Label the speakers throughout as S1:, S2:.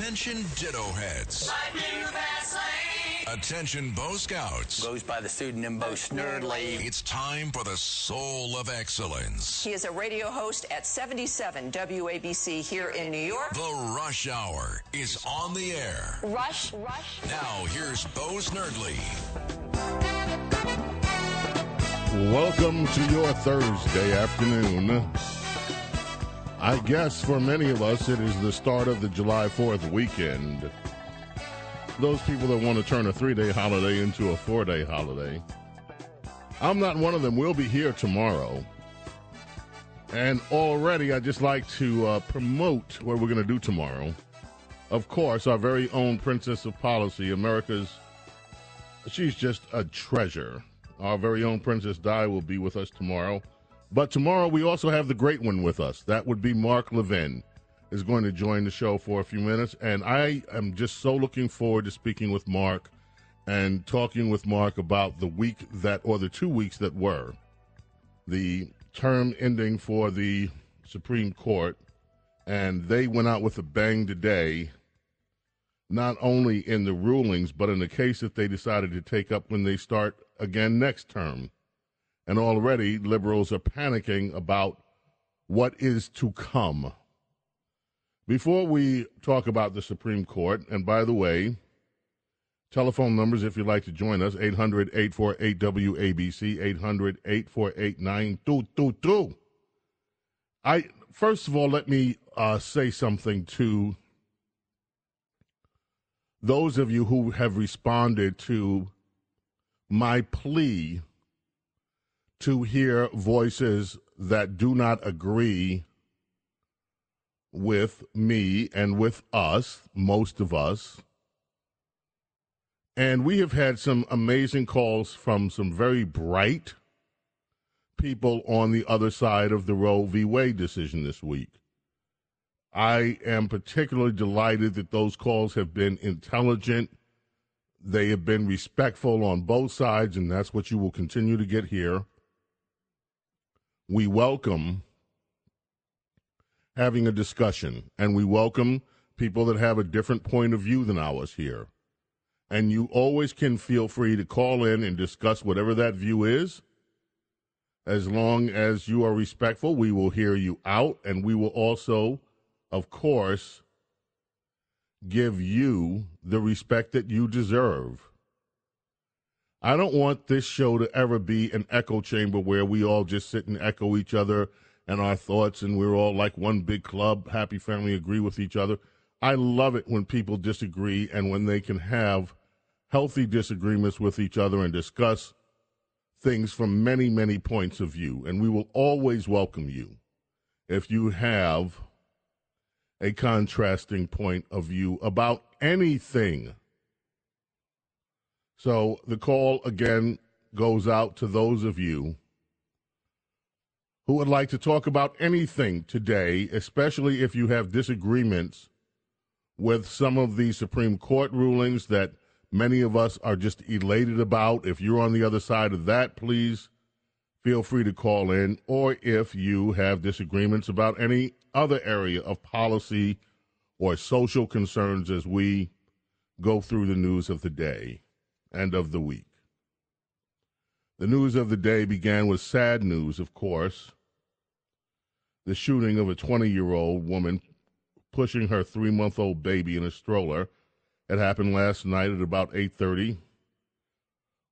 S1: Attention Ditto Heads. Attention Bo Scouts.
S2: Goes by the pseudonym Bo Snerdley.
S1: It's time for the soul of excellence.
S3: He is a radio host at 77 WABC here in New York.
S1: The Rush Hour is on the air.
S3: Rush, rush.
S1: Now here's Bo Snerdley.
S4: Welcome to your Thursday afternoon. I guess for many of us, it is the start of the July 4th weekend. Those people that want to turn a three day holiday into a four day holiday. I'm not one of them. We'll be here tomorrow. And already, I'd just like to uh, promote what we're going to do tomorrow. Of course, our very own Princess of Policy, America's. She's just a treasure. Our very own Princess Di will be with us tomorrow. But tomorrow we also have the great one with us. That would be Mark Levin is going to join the show for a few minutes. And I am just so looking forward to speaking with Mark and talking with Mark about the week that, or the two weeks that were, the term ending for the Supreme Court. And they went out with a bang today, not only in the rulings, but in the case that they decided to take up when they start again next term and already liberals are panicking about what is to come. Before we talk about the Supreme Court, and by the way, telephone numbers if you'd like to join us 800 848 WABC, 800 848 9222. I first of all, let me uh, say something to those of you who have responded to my plea to hear voices that do not agree with me and with us, most of us. And we have had some amazing calls from some very bright people on the other side of the Roe v. Wade decision this week. I am particularly delighted that those calls have been intelligent. They have been respectful on both sides, and that's what you will continue to get here we welcome having a discussion and we welcome people that have a different point of view than ours here. And you always can feel free to call in and discuss whatever that view is. As long as you are respectful, we will hear you out and we will also, of course, give you the respect that you deserve. I don't want this show to ever be an echo chamber where we all just sit and echo each other and our thoughts and we're all like one big club, happy family, agree with each other. I love it when people disagree and when they can have healthy disagreements with each other and discuss things from many, many points of view. And we will always welcome you if you have a contrasting point of view about anything so the call again goes out to those of you who would like to talk about anything today, especially if you have disagreements with some of the Supreme Court rulings that many of us are just elated about. If you're on the other side of that, please feel free to call in. Or if you have disagreements about any other area of policy or social concerns as we go through the news of the day and of the week. The news of the day began with sad news, of course. The shooting of a 20 year old woman pushing her three month old baby in a stroller. It happened last night at about 8:30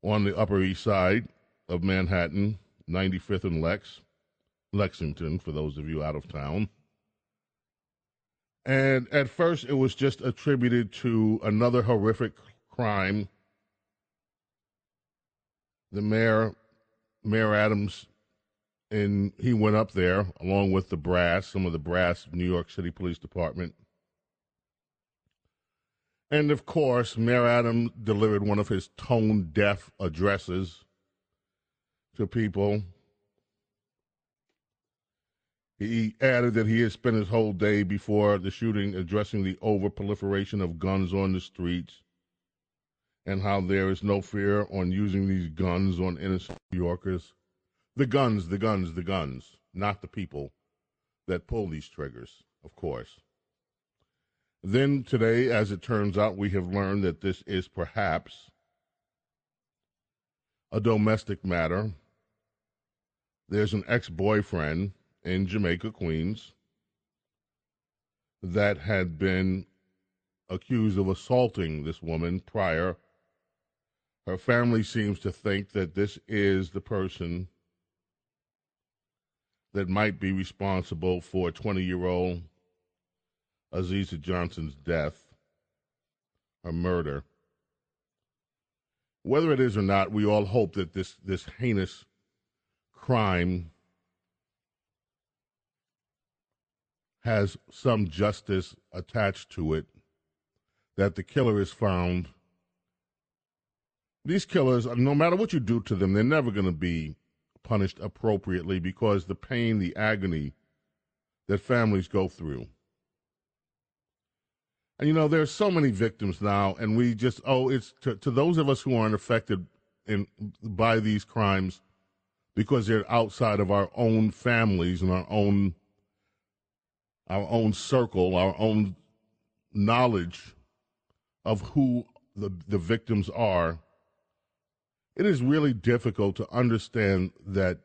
S4: on the Upper East Side of Manhattan, 95th and Lex, Lexington, for those of you out of town. And at first, it was just attributed to another horrific crime. The mayor, Mayor Adams, and he went up there along with the brass, some of the brass of New York City Police Department. And of course, Mayor Adams delivered one of his tone deaf addresses to people. He added that he had spent his whole day before the shooting addressing the over proliferation of guns on the streets and how there is no fear on using these guns on innocent New Yorkers. The guns, the guns, the guns, not the people that pull these triggers, of course. Then today, as it turns out, we have learned that this is perhaps a domestic matter. There's an ex boyfriend in Jamaica, Queens, that had been accused of assaulting this woman prior. Her family seems to think that this is the person that might be responsible for 20 year old Aziza Johnson's death, her murder. Whether it is or not, we all hope that this, this heinous crime has some justice attached to it, that the killer is found. These killers, no matter what you do to them, they're never going to be punished appropriately because the pain, the agony that families go through. And you know, there are so many victims now, and we just oh, it's to, to those of us who aren't affected in by these crimes because they're outside of our own families and our own our own circle, our own knowledge of who the, the victims are, it is really difficult to understand that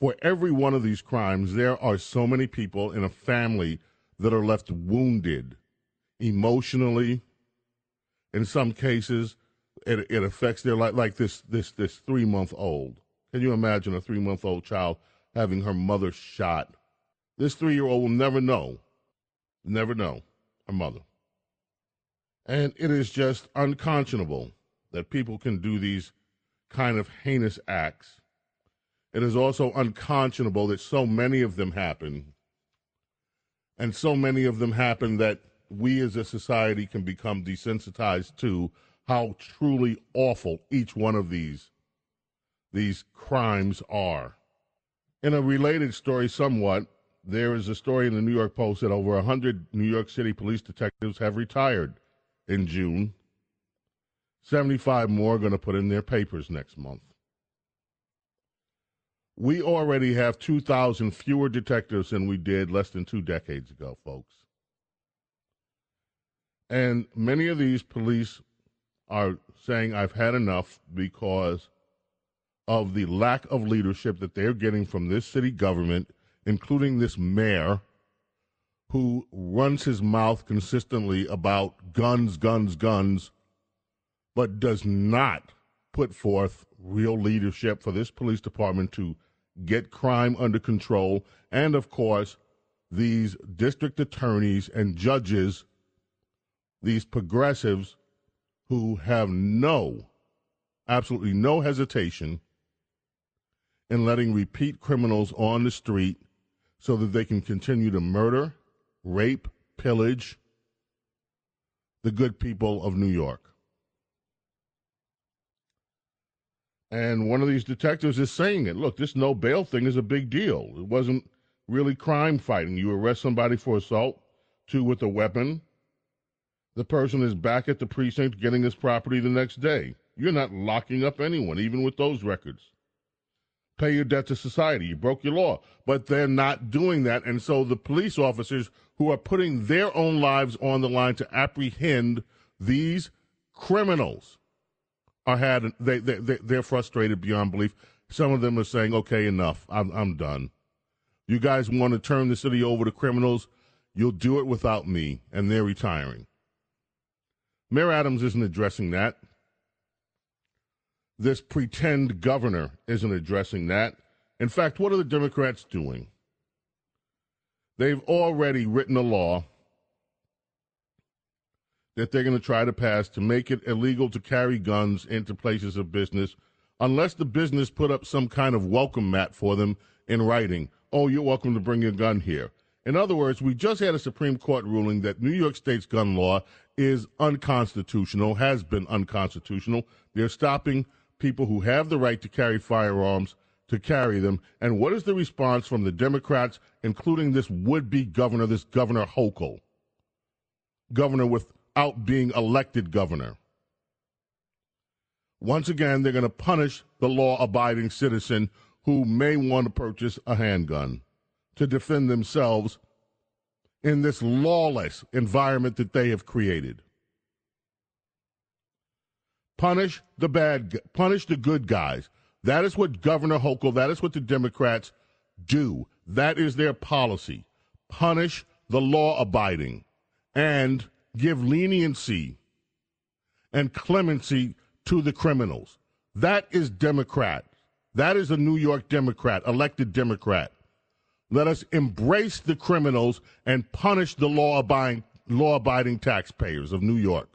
S4: for every one of these crimes, there are so many people in a family that are left wounded emotionally. In some cases, it, it affects their life, like this, this, this three month old. Can you imagine a three month old child having her mother shot this three year old will never know, never know her mother. And it is just unconscionable that people can do these kind of heinous acts. It is also unconscionable that so many of them happen. And so many of them happen that we as a society can become desensitized to how truly awful each one of these these crimes are. In a related story somewhat, there is a story in the New York Post that over 100 New York City police detectives have retired in June. 75 more are going to put in their papers next month. We already have 2,000 fewer detectives than we did less than two decades ago, folks. And many of these police are saying, I've had enough because of the lack of leadership that they're getting from this city government including this mayor who runs his mouth consistently about guns, guns, guns, but does not put forth real leadership for this police department to get crime under control. And of course, these district attorneys and judges, these progressives who have no, absolutely no hesitation in letting repeat criminals on the street so that they can continue to murder, rape, pillage the good people of New York. And one of these detectives is saying it. Look, this no bail thing is a big deal. It wasn't really crime fighting. You arrest somebody for assault, two with a weapon. The person is back at the precinct getting his property the next day. You're not locking up anyone, even with those records pay your debt to society. You broke your law. But they're not doing that. And so the police officers who are putting their own lives on the line to apprehend these criminals are had they, they, they're frustrated beyond belief. Some of them are saying, okay, enough. I'm, I'm done. You guys want to turn the city over to criminals? You'll do it without me. And they're retiring. Mayor Adams isn't addressing that. this pretend governor isn't addressing that. In fact, what are the Democrats doing? They've already written a law that they're going to try to pass to make it illegal to carry guns into places of business unless the business put up some kind of welcome mat for them in writing. Oh, you're welcome to bring your gun here. In other words, we just had a Supreme Court ruling that New York State's gun law is unconstitutional, has been unconstitutional. They're stopping people who have the right to carry firearms to carry them. And what is the response from the Democrats, including this would be governor, this Governor Hochul? Governor without being elected governor. Once again, they're going to punish the law abiding citizen who may want to purchase a handgun to defend themselves in this lawless environment that they have created. Punish the bad, punish the good guys. That is what Governor Hochul, that is what the Democrats do. That is their policy. Punish the law abiding and give leniency and clemency to the criminals. That is Democrat. That is a New York Democrat, elected Democrat. Let us embrace the criminals and punish the law abiding, law abiding taxpayers of New York.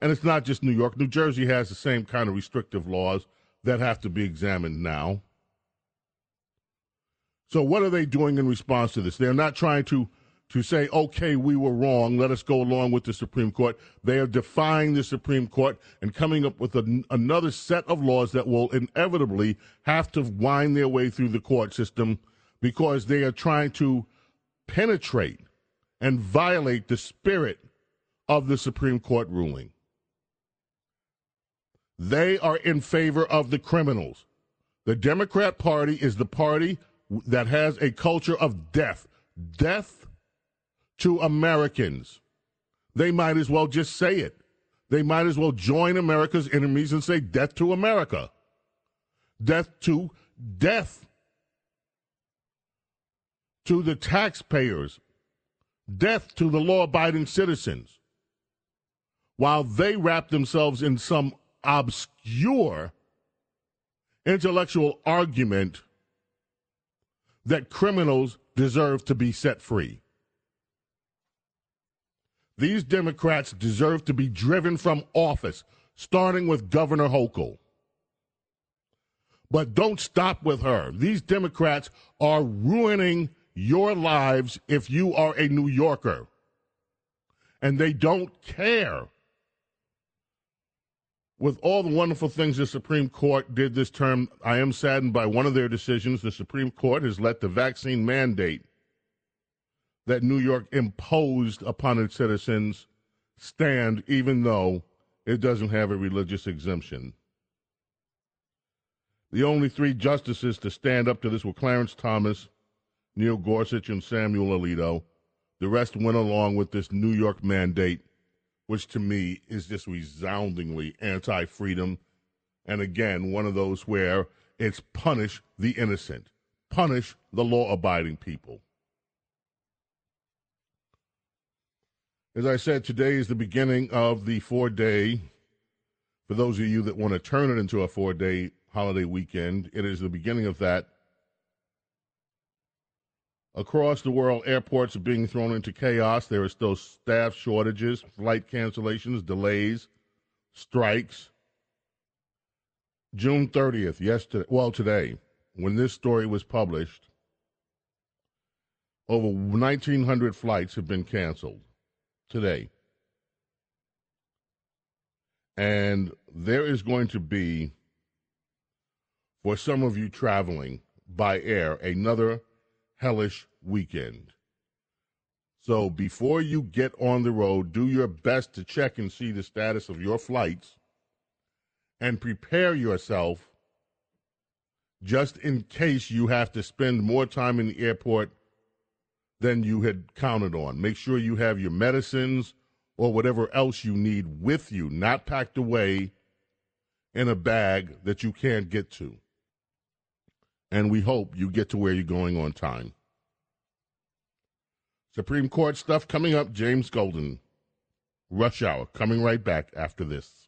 S4: And it's not just New York. New Jersey has the same kind of restrictive laws that have to be examined now. So, what are they doing in response to this? They're not trying to to say, okay, we were wrong, let us go along with the Supreme Court. They are defying the Supreme Court and coming up with a, another set of laws that will inevitably have to wind their way through the court system because they are trying to penetrate and violate the spirit of the Supreme Court ruling. They are in favor of the criminals. The Democrat Party is the party that has a culture of death. Death to Americans. They might as well just say it. They might as well join America's enemies and say death to America. Death to death to the taxpayers. Death to the law abiding citizens. While they wrap themselves in some obscure intellectual argument that criminals deserve to be set free. These Democrats deserve to be driven from office, starting with Governor Hochul. But don't stop with her. These Democrats are ruining your lives if you are a New Yorker. And they don't care. With all the wonderful things the Supreme Court did this term, I am saddened by one of their decisions. The Supreme Court has let the vaccine mandate that New York imposed upon its citizens stand, even though it doesn't have a religious exemption. The only three justices to stand up to this were Clarence Thomas, Neil Gorsuch, and Samuel Alito. The rest went along with this New York mandate, which to me is just resoundingly anti freedom. And again, one of those where it's punish the innocent, punish the law abiding people. As I said, today is the beginning of the four day, for those of you that want to turn it into a four day holiday weekend, it is the beginning of that. Across the world, airports are being thrown into chaos. There are still staff shortages, flight cancellations, delays, strikes. June 30th, yesterday, well, today, when this story was published, over 1,900 flights have been canceled today. And there is going to be, for some of you traveling by air, another hellish weekend. So before you get on the road, do your best to check and see the status of your flights and prepare yourself just in case you have to spend more time in the airport than you had counted on. Make sure you have your medicines or whatever else you need with you, not packed away in a bag that you can't get to. And we hope you get to where you're going on time. Supreme Court stuff coming up. James Golden, Rush Hour, coming right back after this.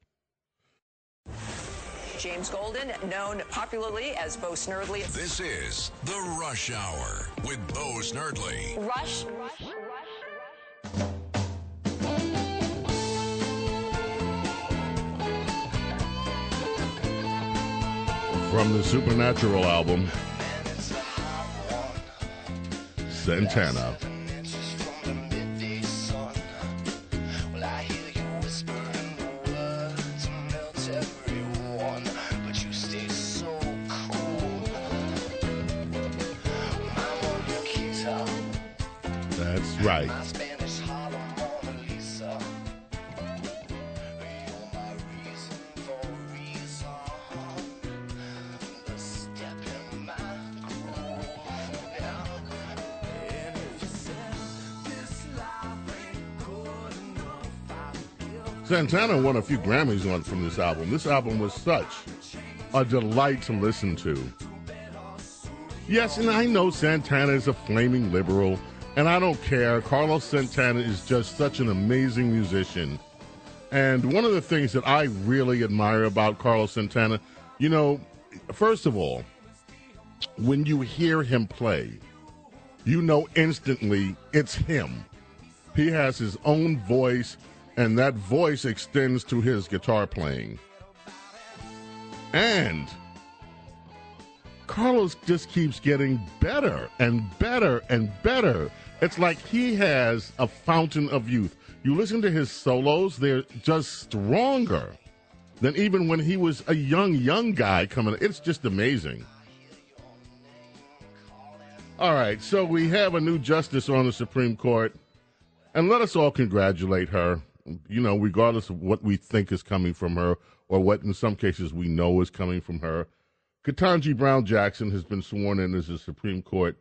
S3: James Golden, known popularly as Bo Snerdley.
S1: This is The Rush Hour with Bo Snerdley.
S3: Rush.
S4: From the Supernatural album, Santana. Santana won a few Grammys on from this album. This album was such a delight to listen to. Yes, and I know Santana is a flaming liberal, and I don't care. Carlos Santana is just such an amazing musician. And one of the things that I really admire about Carlos Santana, you know, first of all, when you hear him play, you know instantly it's him. He has his own voice, and that voice extends to his guitar playing. And Carlos just keeps getting better and better and better. It's like he has a fountain of youth. You listen to his solos, they're just stronger than even when he was a young, young guy coming. It's just amazing. All right, so we have a new justice on the Supreme Court, and let us all congratulate her. You know, regardless of what we think is coming from her, or what in some cases we know is coming from her. Ketanji Brown Jackson has been sworn in as a Supreme Court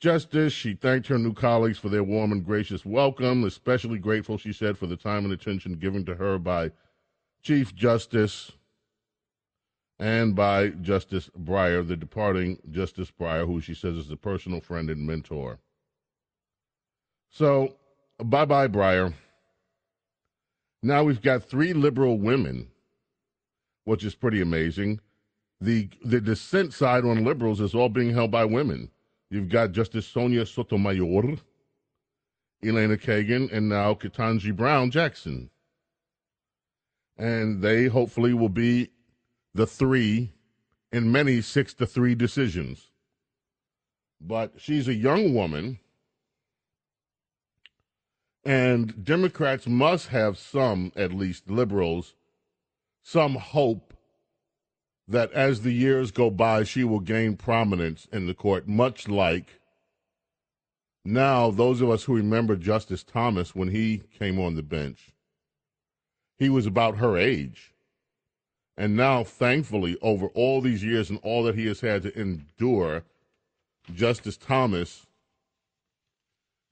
S4: justice. She thanked her new colleagues for their warm and gracious welcome, especially grateful, she said, for the time and attention given to her by Chief Justice and by Justice Breyer, the departing Justice Breyer, who she says is a personal friend and mentor. So, bye bye, Breyer. Now we've got three liberal women, which is pretty amazing. The the dissent side on liberals is all being held by women. You've got Justice Sonia Sotomayor, Elena Kagan, and now Ketanji Brown Jackson. And they hopefully will be the three in many six to three decisions. But she's a young woman, and Democrats must have some, at least liberals, some hope that as the years go by, she will gain prominence in the court, much like now those of us who remember Justice Thomas when he came on the bench. He was about her age. And now, thankfully, over all these years and all that he has had to endure, Justice Thomas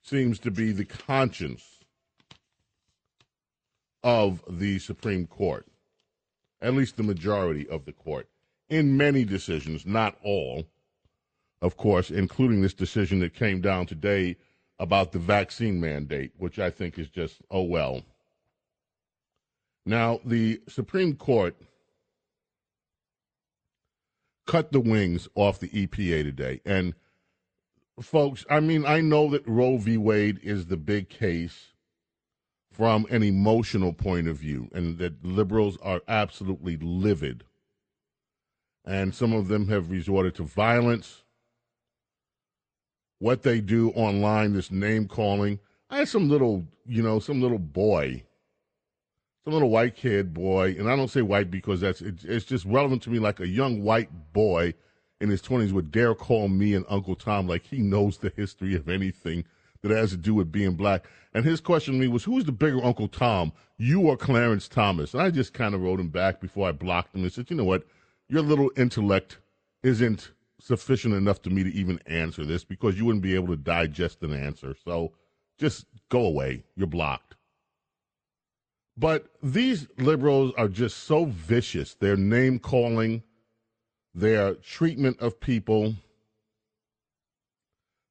S4: seems to be the conscience of the Supreme Court at least the majority of the court, in many decisions, not all, of course, including this decision that came down today about the vaccine mandate, which I think is just, oh well. Now, the Supreme Court cut the wings off the EPA today. And, folks, I mean, I know that Roe v. Wade is the big case from an emotional point of view, and that liberals are absolutely livid. And some of them have resorted to violence. What they do online, this name calling. I had some little, you know, some little boy, some little white kid boy, and I don't say white because that's it, it's just relevant to me. Like a young white boy in his twenties would dare call me and Uncle Tom like he knows the history of anything that has to do with being black. And his question to me was, who's the bigger Uncle Tom, you or Clarence Thomas? And I just kind of wrote him back before I blocked him and said, you know what? Your little intellect isn't sufficient enough to me to even answer this because you wouldn't be able to digest an answer. So just go away. You're blocked. But these liberals are just so vicious. Their name calling, their treatment of people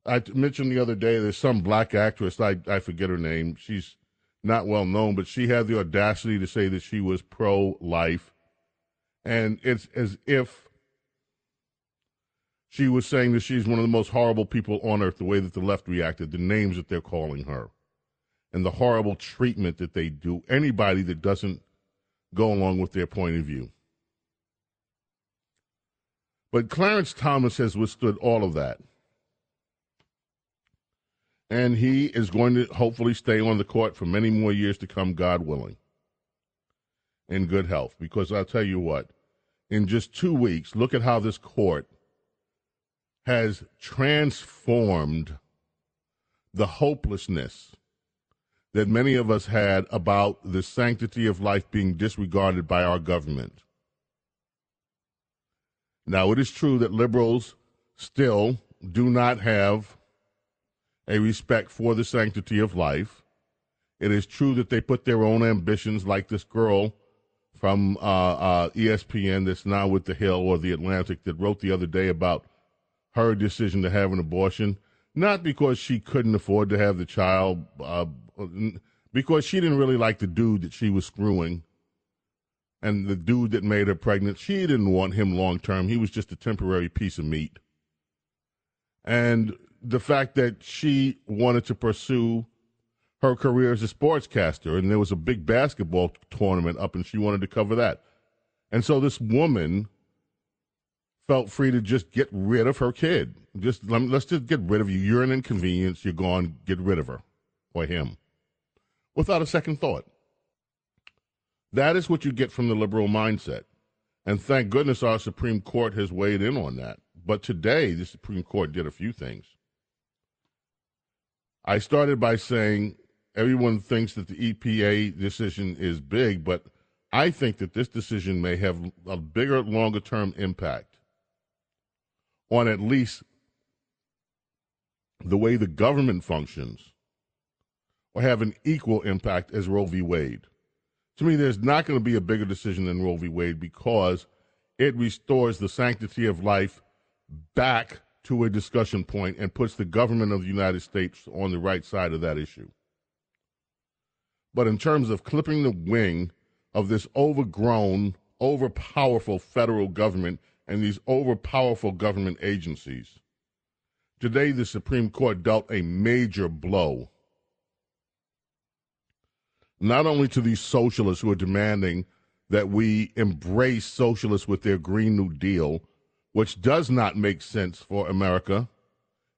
S4: I mentioned the other day there's some black actress, I, I forget her name. She's not well known, but she had the audacity to say that she was pro life And it's as if she was saying that she's one of the most horrible people on earth, the way that the left reacted, the names that they're calling her, and the horrible treatment that they do anybody that doesn't go along with their point of view. But Clarence Thomas has withstood all of that. And he is going to hopefully stay on the court for many more years to come, God willing, in good health. Because I'll tell you what, in just two weeks, look at how this court has transformed the hopelessness that many of us had about the sanctity of life being disregarded by our government. Now, it is true that liberals still do not have a respect for the sanctity of life. It is true that they put their own ambitions, like this girl from uh, uh, ESPN that's now with The Hill or The Atlantic that wrote the other day about her decision to have an abortion, not because she couldn't afford to have the child, uh, because she didn't really like the dude that she was screwing and the dude that made her pregnant. She didn't want him long term. He was just a temporary piece of meat. And the fact that she wanted to pursue her career as a sportscaster, and there was a big basketball tournament up, and she wanted to cover that. And so this woman felt free to just get rid of her kid. Just let's just get rid of you. You're an inconvenience. You're gone. Get rid of her or him, without a second thought. That is what you get from the liberal mindset. And thank goodness our Supreme Court has weighed in on that. But today, the Supreme Court did a few things. I started by saying everyone thinks that the EPA decision is big, but I think that this decision may have a bigger, longer term impact on at least the way the government functions or have an equal impact as Roe v. Wade. To me, there's not going to be a bigger decision than Roe v. Wade because it restores the sanctity of life back to a discussion point and puts the government of the United States on the right side of that issue. But in terms of clipping the wing of this overgrown, overpowerful federal government and these overpowerful government agencies. Today, the Supreme Court dealt a major blow not only to these socialists who are demanding that we embrace socialists with their Green New Deal, which does not make sense for America.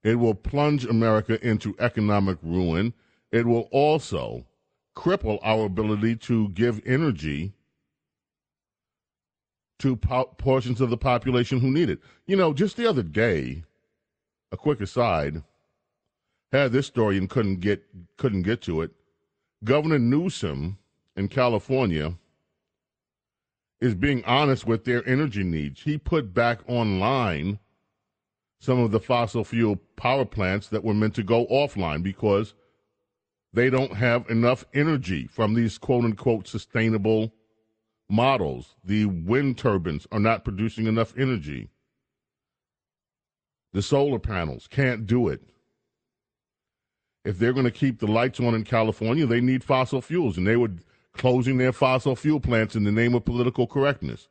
S4: It will plunge America into economic ruin. It will also cripple our ability to give energy to po- portions of the population who need it. You know, just the other day, a quick aside, had this story and couldn't get couldn't get to it. Governor Newsom in California is being honest with their energy needs. He put back online some of the fossil fuel power plants that were meant to go offline because they don't have enough energy from these quote unquote sustainable models, the wind turbines are not producing enough energy. The solar panels can't do it. If they're going to keep the lights on in California, they need fossil fuels, and they were closing their fossil fuel plants in the name of political correctness.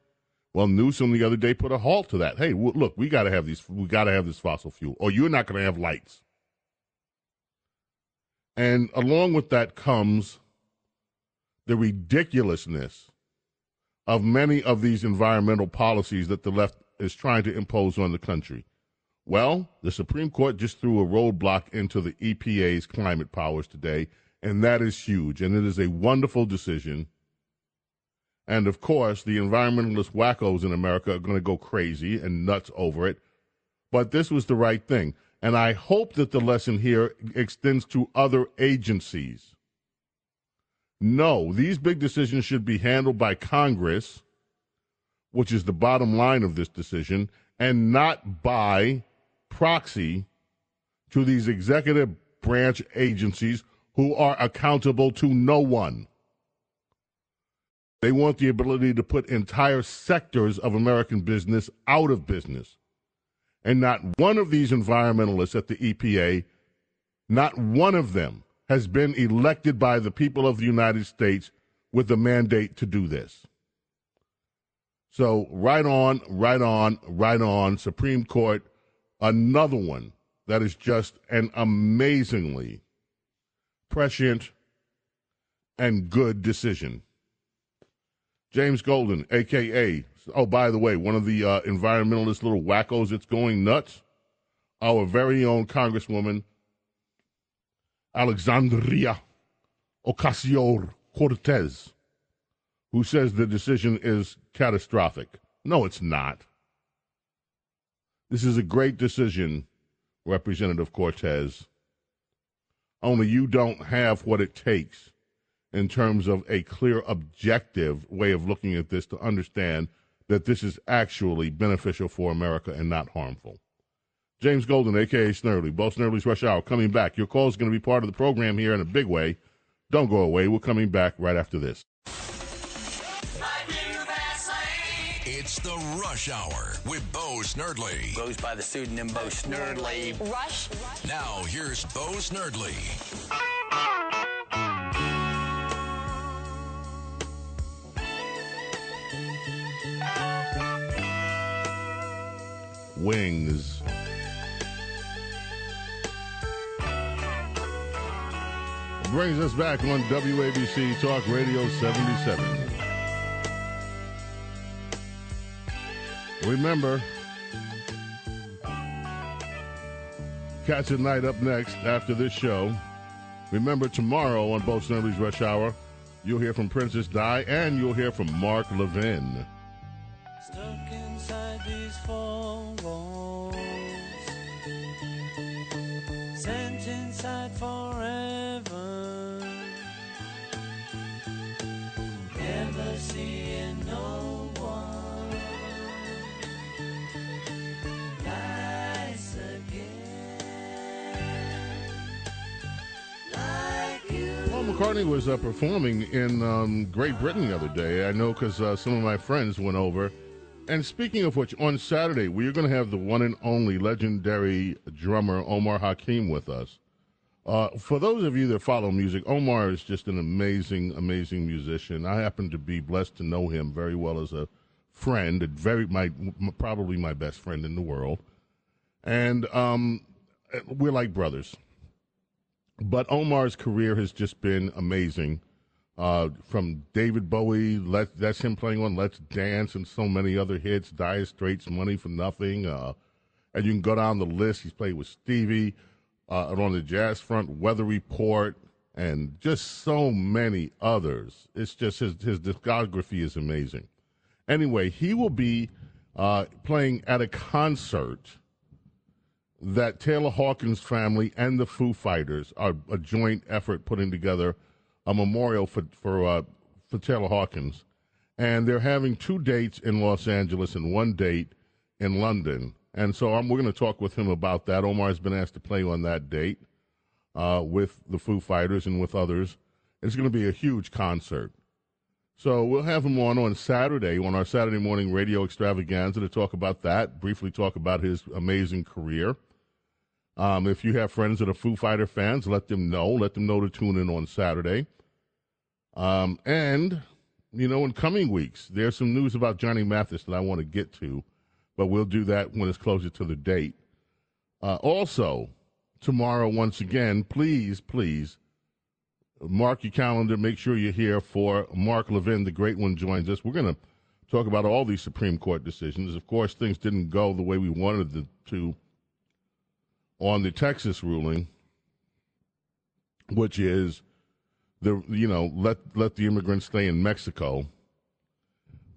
S4: Well, Newsom the other day put a halt to that. Hey, look, we got to have these. We got to have this fossil fuel, or you're not going to have lights. And along with that comes the ridiculousness of many of these environmental policies that the left is trying to impose on the country? Well, the Supreme Court just threw a roadblock into the EPA's climate powers today, and that is huge. And it is a wonderful decision. And of course, the environmentalist wackos in America are going to go crazy and nuts over it. But this was the right thing. And I hope that the lesson here extends to other agencies. No, these big decisions should be handled by Congress, which is the bottom line of this decision, and not by proxy to these executive branch agencies who are accountable to no one. They want the ability to put entire sectors of American business out of business. And not one of these environmentalists at the EPA, not one of them has been elected by the people of the United States with the mandate to do this. So, right on, right on, right on. Supreme Court, another one that is just an amazingly prescient and good decision. James Golden, a.k.a. Oh, by the way, one of the uh, environmentalist little wackos that's going nuts, our very own Congresswoman, Alexandria Ocasio Cortez, who says the decision is catastrophic. No, it's not. This is a great decision, Representative Cortez. Only you don't have what it takes in terms of a clear, objective way of looking at this to understand that this is actually beneficial for America and not harmful. James Golden, aka Snerdley, Bo Snerdley's Rush Hour, coming back. Your call is going to be part of the program here in a big way. Don't go away. We're coming back right after this.
S1: It's the Rush Hour with Bo Snerdley.
S2: Goes by the pseudonym Bo Snerdley.
S3: Rush.
S1: Now here's Bo Snerdley.
S4: Wings. Brings us back on WABC Talk Radio 77. Remember, Cats at Night up next after this show. Remember, tomorrow on Bo Snerdley's Rush Hour, you'll hear from Princess Di and you'll hear from Mark Levin.
S5: Stuck inside these four walls,
S4: McCartney was uh, performing in um, Great Britain the other day. I know because uh, some of my friends went over. And speaking of which, on Saturday, we are going to have the one and only legendary drummer Omar Hakim with us. Uh, for those of you that follow music, Omar is just an amazing, amazing musician. I happen to be blessed to know him very well as a friend, very my probably my best friend in the world, and um, we're like brothers. But Omar's career has just been amazing. Uh, from David Bowie, let, that's him playing on Let's Dance and so many other hits, Dire Straits, Money for Nothing. Uh, and you can go down the list. He's played with Stevie uh, and on the jazz front, Weather Report, and just so many others. It's just his, his discography is amazing. Anyway, he will be uh, playing at a concert that Taylor Hawkins family and the Foo Fighters are a joint effort putting together a memorial for for uh, for Taylor Hawkins, and they're having two dates in Los Angeles and one date in London. And so I'm, we're going to talk with him about that. Omar's been asked to play on that date uh, with the Foo Fighters and with others. It's going to be a huge concert. So we'll have him on on Saturday on our Saturday morning radio extravaganza to talk about that. Briefly talk about his amazing career. Um, if you have friends that are Foo Fighter fans, let them know. Let them know to tune in on Saturday. Um, and you know, in coming weeks, there's some news about Johnny Mathis that I want to get to, but we'll do that when it's closer to the date. Uh, also, tomorrow, once again, please, please mark your calendar. Make sure you're here for Mark Levin, the great one, joins us. We're going to talk about all these Supreme Court decisions. Of course, things didn't go the way we wanted them to on the Texas ruling, which is the you know let let the immigrants stay in Mexico.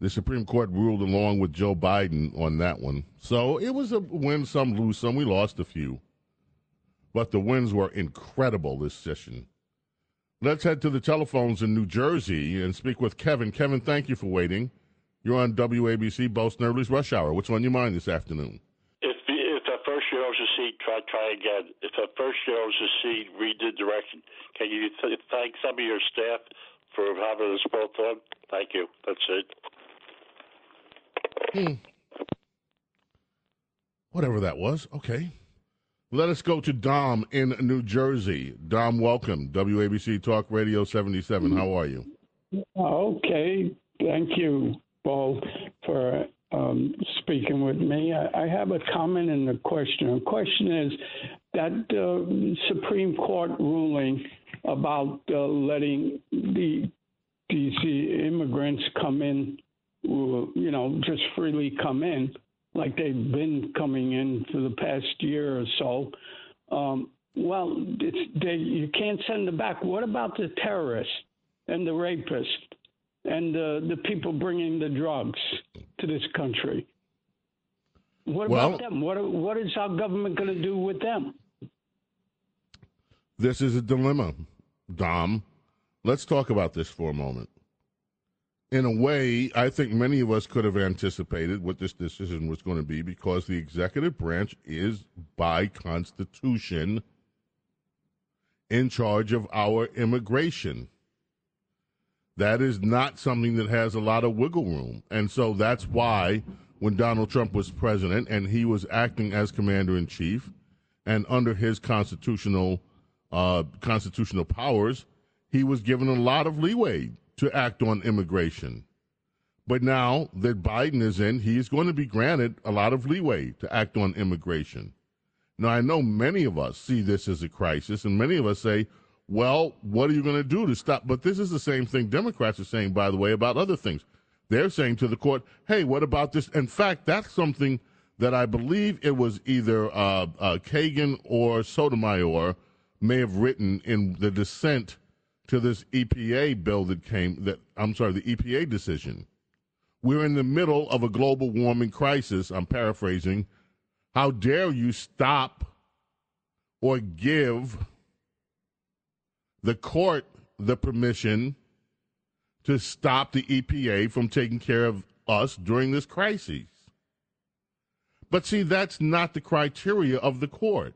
S4: The Supreme Court ruled along with Joe Biden on that one, so it was a win some, lose some. We lost a few, but the wins were incredible this session. Let's head to the telephones in New Jersey and speak with Kevin. Kevin, thank you for waiting. You're on WABC, Bo Snerdley's Rush Hour. What's on your mind this afternoon?
S6: If if the first year owns a seat, try try again. If the first year owns a seat, read the direction. Can you th- thank some of your staff for having us both on? Thank you. That's it. Hmm.
S4: Whatever that was. Okay. Let us go to Dom in New Jersey. Dom, welcome. WABC Talk Radio 77. How are you?
S7: Okay, thank you, Paul. for um, speaking with me. I, I, have a comment and a question. The question is that uh, Supreme Court ruling about uh, letting the DC immigrants come in, you know, just freely come in, like they've been coming in for the past year or so. Um, well, they, you can't send them back. What about the terrorists and the rapists and uh, the people bringing the drugs to this country? What
S4: well,
S7: about them? What, what is our government going to do with them?
S4: This is a dilemma, Dom. Let's talk about this for a moment. In a way, I think many of us could have anticipated what this decision was going to be because the executive branch is, by constitution, in charge of our immigration. That is not something that has a lot of wiggle room. And so that's why when Donald Trump was president and he was acting as commander in chief and under his constitutional uh, constitutional powers, he was given a lot of leeway to act on immigration. But now that Biden is in, he is going to be granted a lot of leeway to act on immigration. Now, I know many of us see this as a crisis, and many of us say, well, what are you going to do to stop? But this is the same thing Democrats are saying, by the way, about other things. They're saying to the court, hey, what about this? In fact, that's something that I believe it was either uh, uh, Kagan or Sotomayor may have written in the dissent to this EPA bill that came, that I'm sorry, the EPA decision. We're in the middle of a global warming crisis. I'm paraphrasing how dare you stop or give the court the permission to stop the EPA from taking care of us during this crisis? But see, that's not the criteria of the court.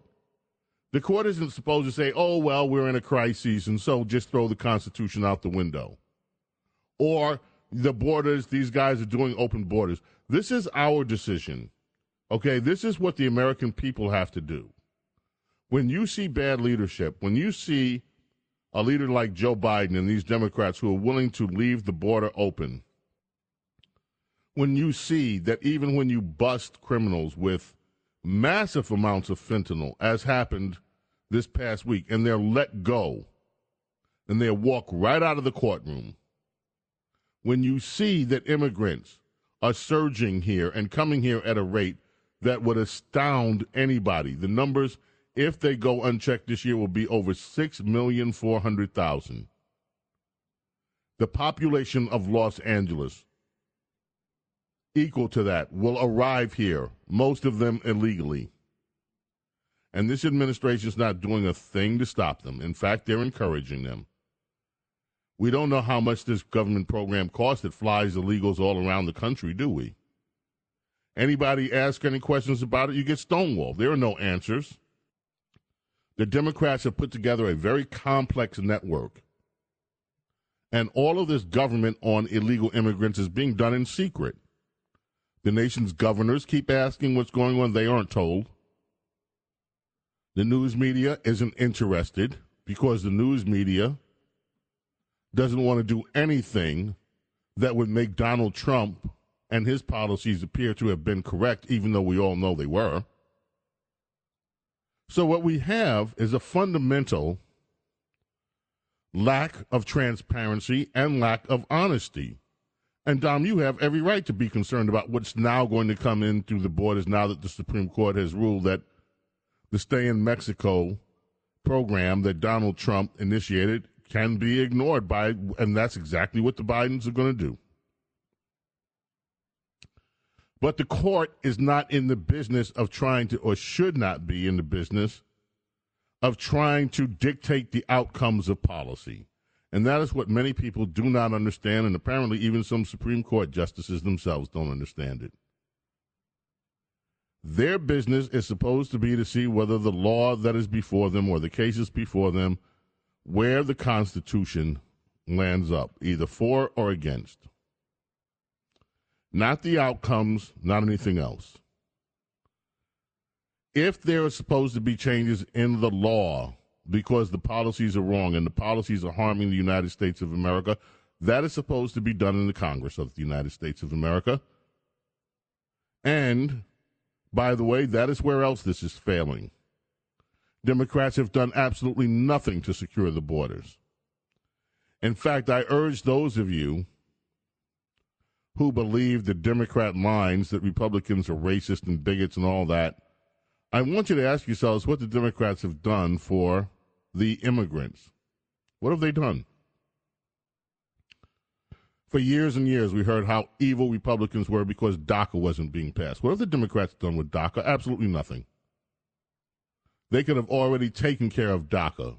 S4: The court isn't supposed to say, oh, well, we're in a crisis, and so just throw the Constitution out the window. Or the borders, these guys are doing open borders. This is our decision. Okay, this is what the American people have to do. When you see bad leadership, when you see a leader like Joe Biden and these Democrats who are willing to leave the border open, when you see that even when you bust criminals with massive amounts of fentanyl, as happened this past week, and they're let go and they walk right out of the courtroom, when you see that immigrants are surging here and coming here at a rate that would astound anybody. The numbers, if they go unchecked this year, will be over 6,400,000. The population of Los Angeles, equal to that, will arrive here, most of them illegally. And this administration is not doing a thing to stop them. In fact, they're encouraging them. We don't know how much this government program costs that flies illegals all around the country, do we? Anybody ask any questions about it, you get stonewalled. There are no answers. The Democrats have put together a very complex network. And all of this government on illegal immigrants is being done in secret. The nation's governors keep asking what's going on. They aren't told. The news media isn't interested because the news media doesn't want to do anything that would make Donald Trump and his policies appear to have been correct, even though we all know they were. So, what we have is a fundamental lack of transparency and lack of honesty. And, Dom, you have every right to be concerned about what's now going to come in through the borders now that the Supreme Court has ruled that the Stay in Mexico program that Donald Trump initiated can be ignored by, and that's exactly what the Bidens are going to do. But the court is not in the business of trying to, or should not be in the business of trying to dictate the outcomes of policy. And that is what many people do not understand, and apparently even some Supreme Court justices themselves don't understand it. Their business is supposed to be to see whether the law that is before them or the cases before them, where the Constitution lands up, either for or against not the outcomes, not anything else. If there are supposed to be changes in the law because the policies are wrong and the policies are harming the United States of America, that is supposed to be done in the Congress of the United States of America, And by the way, that is where else this is failing. Democrats have done absolutely nothing to secure the borders. In fact, I urge those of you who believe the Democrat lines that Republicans are racist and bigots and all that, I want you to ask yourselves what the Democrats have done for the immigrants. What have they done? For years and years, we heard how evil Republicans were because DACA wasn't being passed. What have the Democrats done with DACA? Absolutely nothing. They could have already taken care of DACA.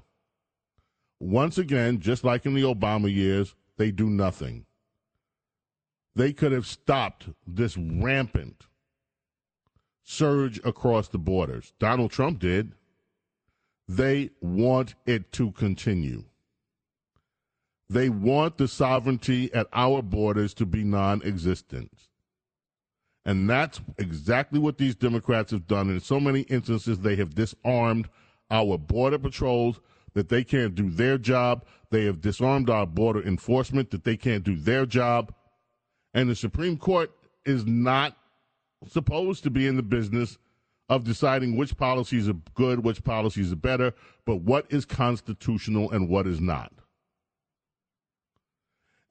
S4: Once again, just like in the Obama years, they do nothing. They could have stopped this rampant surge across the borders. Donald Trump did. They want it to continue. They want the sovereignty at our borders to be non existent. And that's exactly what these Democrats have done. In so many instances, they have disarmed our border patrols that they can't do their job. They have disarmed our border enforcement that they can't do their job. And the Supreme Court is not supposed to be in the business of deciding which policies are good, which policies are better, but what is constitutional and what is not.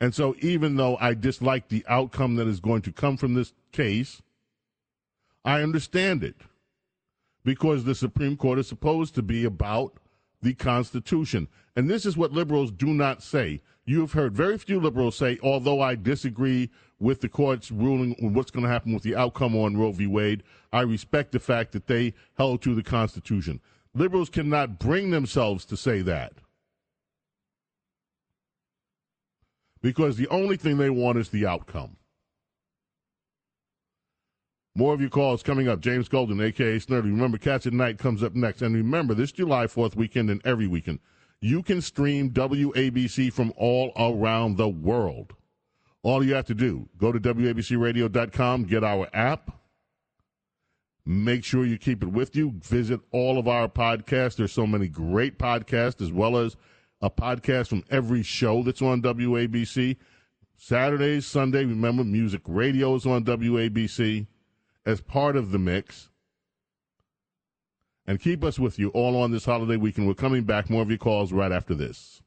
S4: And so, even though I dislike the outcome that is going to come from this case, I understand it because the Supreme Court is supposed to be about the Constitution. And this is what liberals do not say. You have heard very few liberals say, although I disagree with the court's ruling on what's going to happen with the outcome on Roe v. Wade, I respect the fact that they held to the Constitution. Liberals cannot bring themselves to say that. because the only thing they want is the outcome. More of your calls coming up. James Golden, aka Snerdley. Remember, Cats at Night comes up next. And remember, this July 4th weekend and every weekend, you can stream WABC from all around the world. All you have to do, go to WABCRadio.com, get our app. Make sure you keep it with you. Visit all of our podcasts. There's so many great podcasts, as well as a podcast from every show that's on WABC. Saturdays, Sunday, remember, music radio is on WABC as part of the mix. And keep us with you all on this holiday weekend. We're coming back. More of your calls right after this.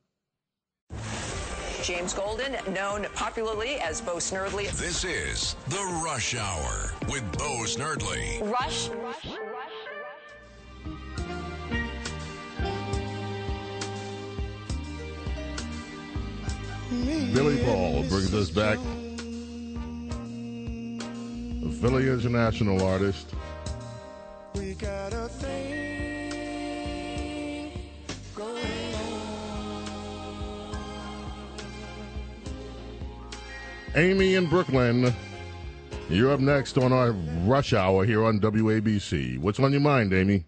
S3: James Golden, known popularly as Bo Snerdley.
S1: This is The Rush Hour with Bo Snerdley.
S8: Rush, rush, rush. Rush.
S4: Billy Paul brings us back. A Philly international artist.
S5: We got a thing
S4: Amy in Brooklyn. You're up next on our rush hour here on WABC. What's on your mind, Amy?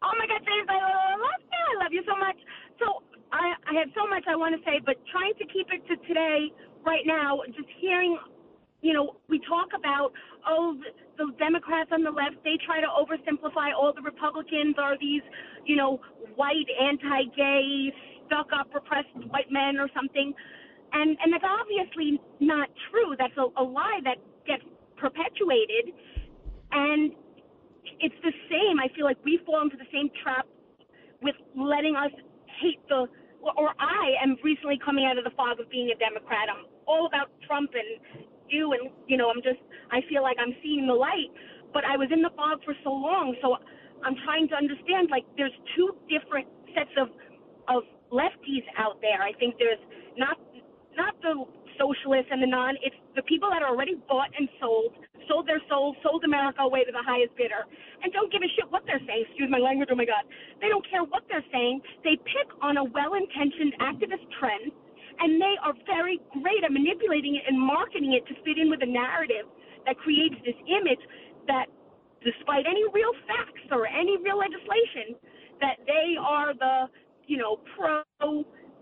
S9: Oh my God, James, I love you. I love you so much. So I, I have so much I want to say, but trying to keep it to today, right now, just hearing, you know, we talk about, oh, the, the Democrats on the left, they try to oversimplify all the Republicans are these, you know, white, anti-gay, stuck-up, repressed white men or something. And, and that's obviously not true. That's a, a lie that gets perpetuated. And it's the same. I feel like we fall into the same trap with letting us hate the, or I am recently coming out of the fog of being a Democrat. I'm all about Trump and you, and you know, I'm just, I feel like I'm seeing the light. But I was in the fog for so long, so I'm trying to understand. Like, there's two different sets of of lefties out there. I think there's not not the socialists and the non. It's the people that are already bought and sold, sold their souls, sold America away to the highest bidder, and don't give a shit what they're saying. Excuse my language. Oh my God, they don't care what they're saying. They pick on a well-intentioned activist trend, and they are very great at manipulating it and marketing it to fit in with a narrative that creates this image that, despite any real facts or any real legislation, that they are the you know pro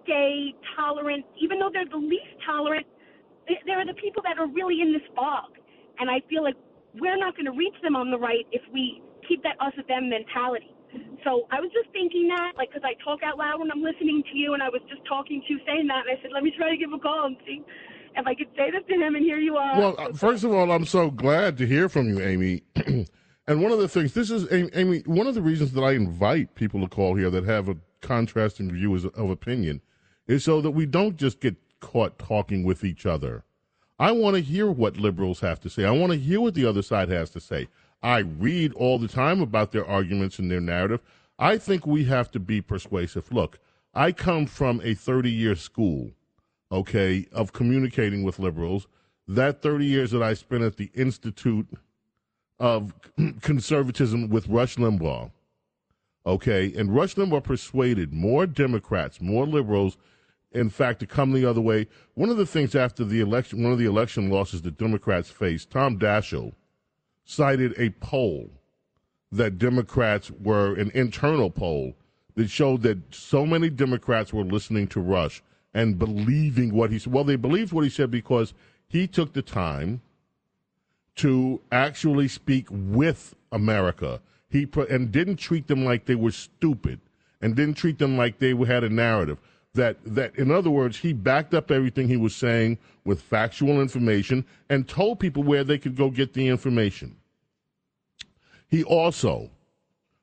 S9: gay, tolerant, even though they're the least tolerant, they're the people that are really in this fog. And I feel like we're not going to reach them on the right if we keep that us and them mentality. So I was just thinking that, like, because I talk out loud when I'm listening to you, and I was just talking to you saying that, and I said, let me try to give a call and see if I could say this to him, and here you are.
S4: Well, uh, first of all, I'm so glad to hear from you, Amy. and one of the things, this is, Amy, one of the reasons that I invite people to call here that have a contrasting view of opinion is so that we don't just get caught talking with each other. I want to hear what liberals have to say. I want to hear what the other side has to say. I read all the time about their arguments and their narrative. I think we have to be persuasive. Look, I come from a 30 year school, okay, of communicating with liberals. That 30 years that I spent at the Institute of Conservatism with Rush Limbaugh, okay, and Rush Limbaugh persuaded more Democrats, more liberals, in fact, to come the other way. One of the things after the election, one of the election losses the Democrats faced, Tom Daschle cited a poll that Democrats were an internal poll that showed that so many Democrats were listening to Rush and believing what he said. Well, they believed what he said because he took the time to actually speak with America. He and didn't treat them like they were stupid, and didn't treat them like they had a narrative. That that in other words, he backed up everything he was saying with factual information and told people where they could go get the information. He also,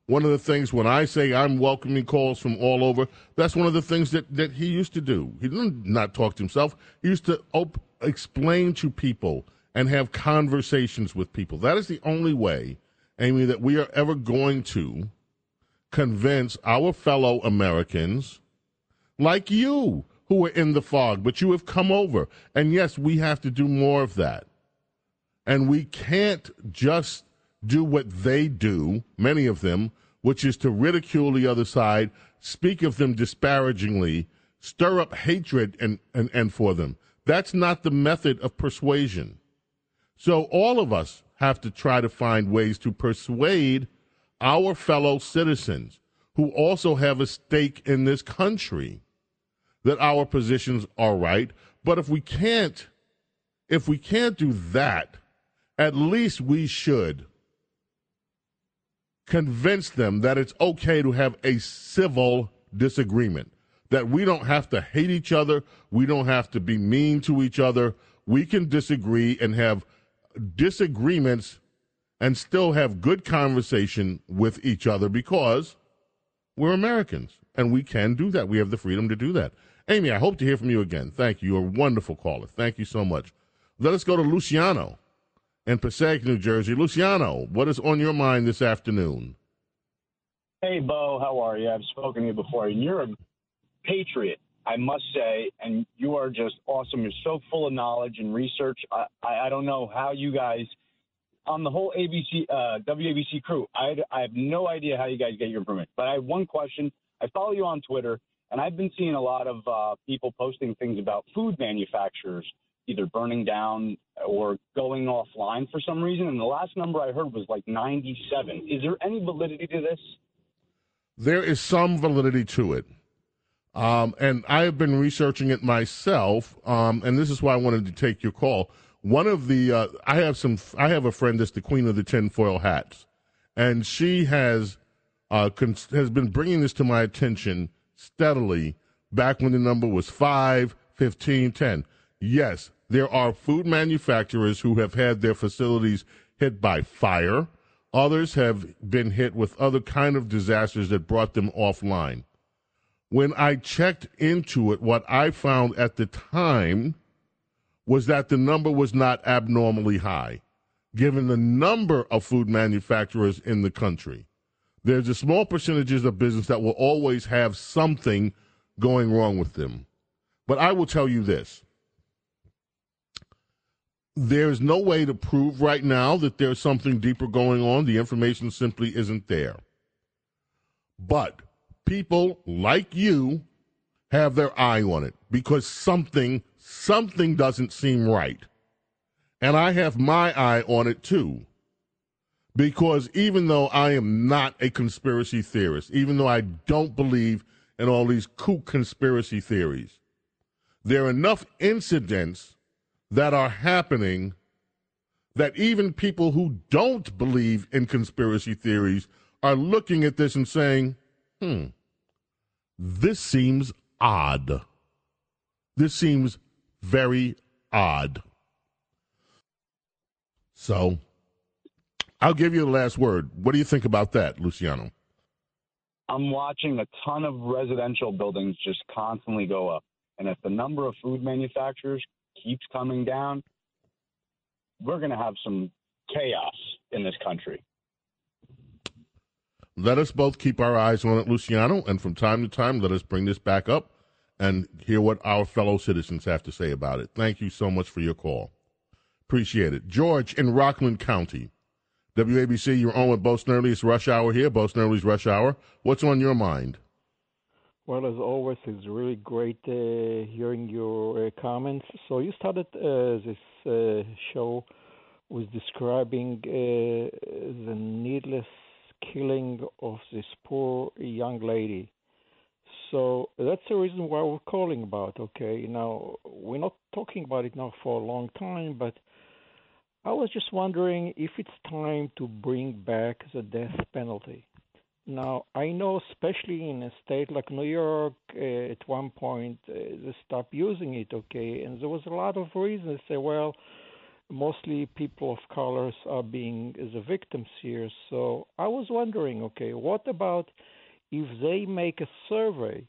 S4: one of the things when I say I'm welcoming calls from all over, that's one of the things that, that he used to do. He didn't not talk to himself. He used to op- explain to people and have conversations with people. That is the only way, Amy, that we are ever going to convince our fellow Americans, like you, who are in the fog, but you have come over. And yes, we have to do more of that. And we can't just do what they do, many of them, which is to ridicule the other side, speak of them disparagingly, stir up hatred and, and, and for them. That's not the method of persuasion. So all of us have to try to find ways to persuade our fellow citizens who also have a stake in this country that our positions are right. But if we can't, if we can't do that, at least we should convince them that it's okay to have a civil disagreement, that we don't have to hate each other, we don't have to be mean to each other. We can disagree and have disagreements and still have good conversation with each other because we're Americans and we can do that. We have the freedom to do that. Amy, I hope to hear from you again. Thank you. You're a wonderful caller. Thank you so much. Let us go to Luciano in Passaic, New Jersey. Luciano, what is on your mind this afternoon?
S8: Hey, Bo, how are you? I've spoken to you before. and You're a patriot, I must say, and you are just awesome. You're so full of knowledge and research. I, I, I don't know how you guys, on the whole ABC, uh, WABC crew, I, I have no idea how you guys get your information. But I have one question. I follow you on Twitter, and I've been seeing a lot of uh, people posting things about food manufacturers either burning down or going offline for some reason. And the last number I heard was like 97. Is there any validity to this?
S4: There is some validity to it. Um, and I have been researching it myself, um, and this is why I wanted to take your call. One of the uh, I have some I have a friend that's the queen of the tinfoil hats, and she has uh, has been bringing this to my attention steadily. Back when the number was 5, 15, 10. Yes, there are food manufacturers who have had their facilities hit by fire. Others have been hit with other kind of disasters that brought them offline. When I checked into it, what I found at the time was that the number was not abnormally high, given the number of food manufacturers in the country. There's a small percentages of business that will always have something going wrong with them. But I will tell you this there's no way to prove right now that there's something deeper going on. The information simply isn't there. But people like you have their eye on it because something something doesn't seem right. And I have my eye on it too. Because even though I am not a conspiracy theorist, even though I don't believe in all these kook conspiracy theories, there are enough incidents that are happening that even people who don't believe in conspiracy theories are looking at this and saying, hmm, this seems odd. This seems very odd. So, I'll give you the last word. What do you think about that, Luciano?
S8: I'm watching a ton of residential buildings just constantly go up. And if the number of food manufacturers keeps coming down, we're going to have some chaos in this country.
S4: Let us both keep our eyes on it, Luciano, and from time to time, let us bring this back up and hear what our fellow citizens have to say about it. Thank you so much for your call. Appreciate it. George in Rockland County. WABC, you're on with Bo Snerdley's Rush Hour here. Bo Snerdley's Rush Hour. What's on your mind?
S10: Well, as always, it's really great uh, hearing your uh, comments. So you started uh, this uh, show with describing uh, the needless killing of this poor young lady. So that's the reason why we're calling about. Okay, now we're not talking about it now for a long time, but I was just wondering if it's time to bring back the death penalty. Now, I know, especially in a state like New York, uh, at one point uh, they stopped using it, okay, and there was a lot of reasons. They say, well, mostly people of colors are being the victims here. So I was wondering, okay, what about if they make a survey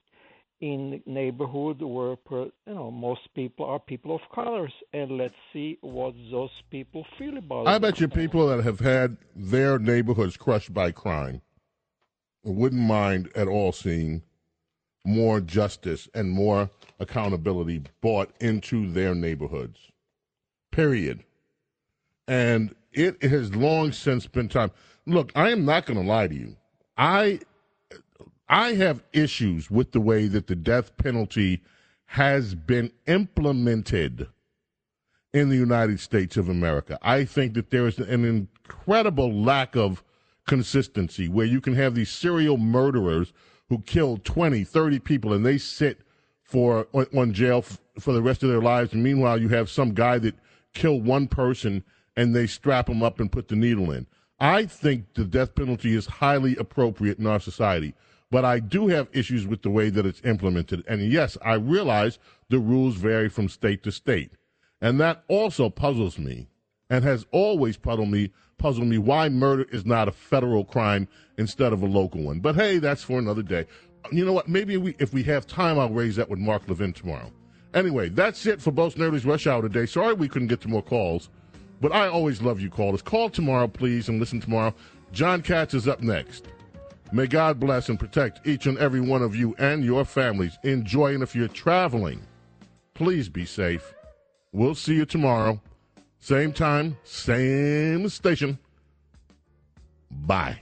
S10: in neighborhood where you know most people are people of colors and let's see what those people feel about
S4: I
S10: it.
S4: I bet you people that have had their neighborhoods crushed by crime wouldn't mind at all seeing more justice and more accountability brought into their neighborhoods. Period. And it has long since been time. Look, I am not going to lie to you. I I have issues with the way that the death penalty has been implemented in the United States of America. I think that there is an incredible lack of consistency where you can have these serial murderers who kill 20, 30 people and they sit for on, on jail f- for the rest of their lives. And meanwhile, you have some guy that killed one person and they strap them up and put the needle in. I think the death penalty is highly appropriate in our society, but I do have issues with the way that it's implemented. And yes, I realize the rules vary from state to state. And that also puzzles me and has always puzzled me puzzled me why murder is not a federal crime instead of a local one. But hey, that's for another day. You know what? Maybe we, if we have time, I'll raise that with Mark Levin tomorrow. Anyway, that's it for Bo Snerdley's Rush Hour today. Sorry we couldn't get to more calls, but I always love you callers. Call tomorrow, please, and listen tomorrow. John Katz is up next. May God bless and protect each and every one of you and your families. Enjoy, and if you're traveling, please be safe. We'll see you tomorrow. Same time, same station. Bye.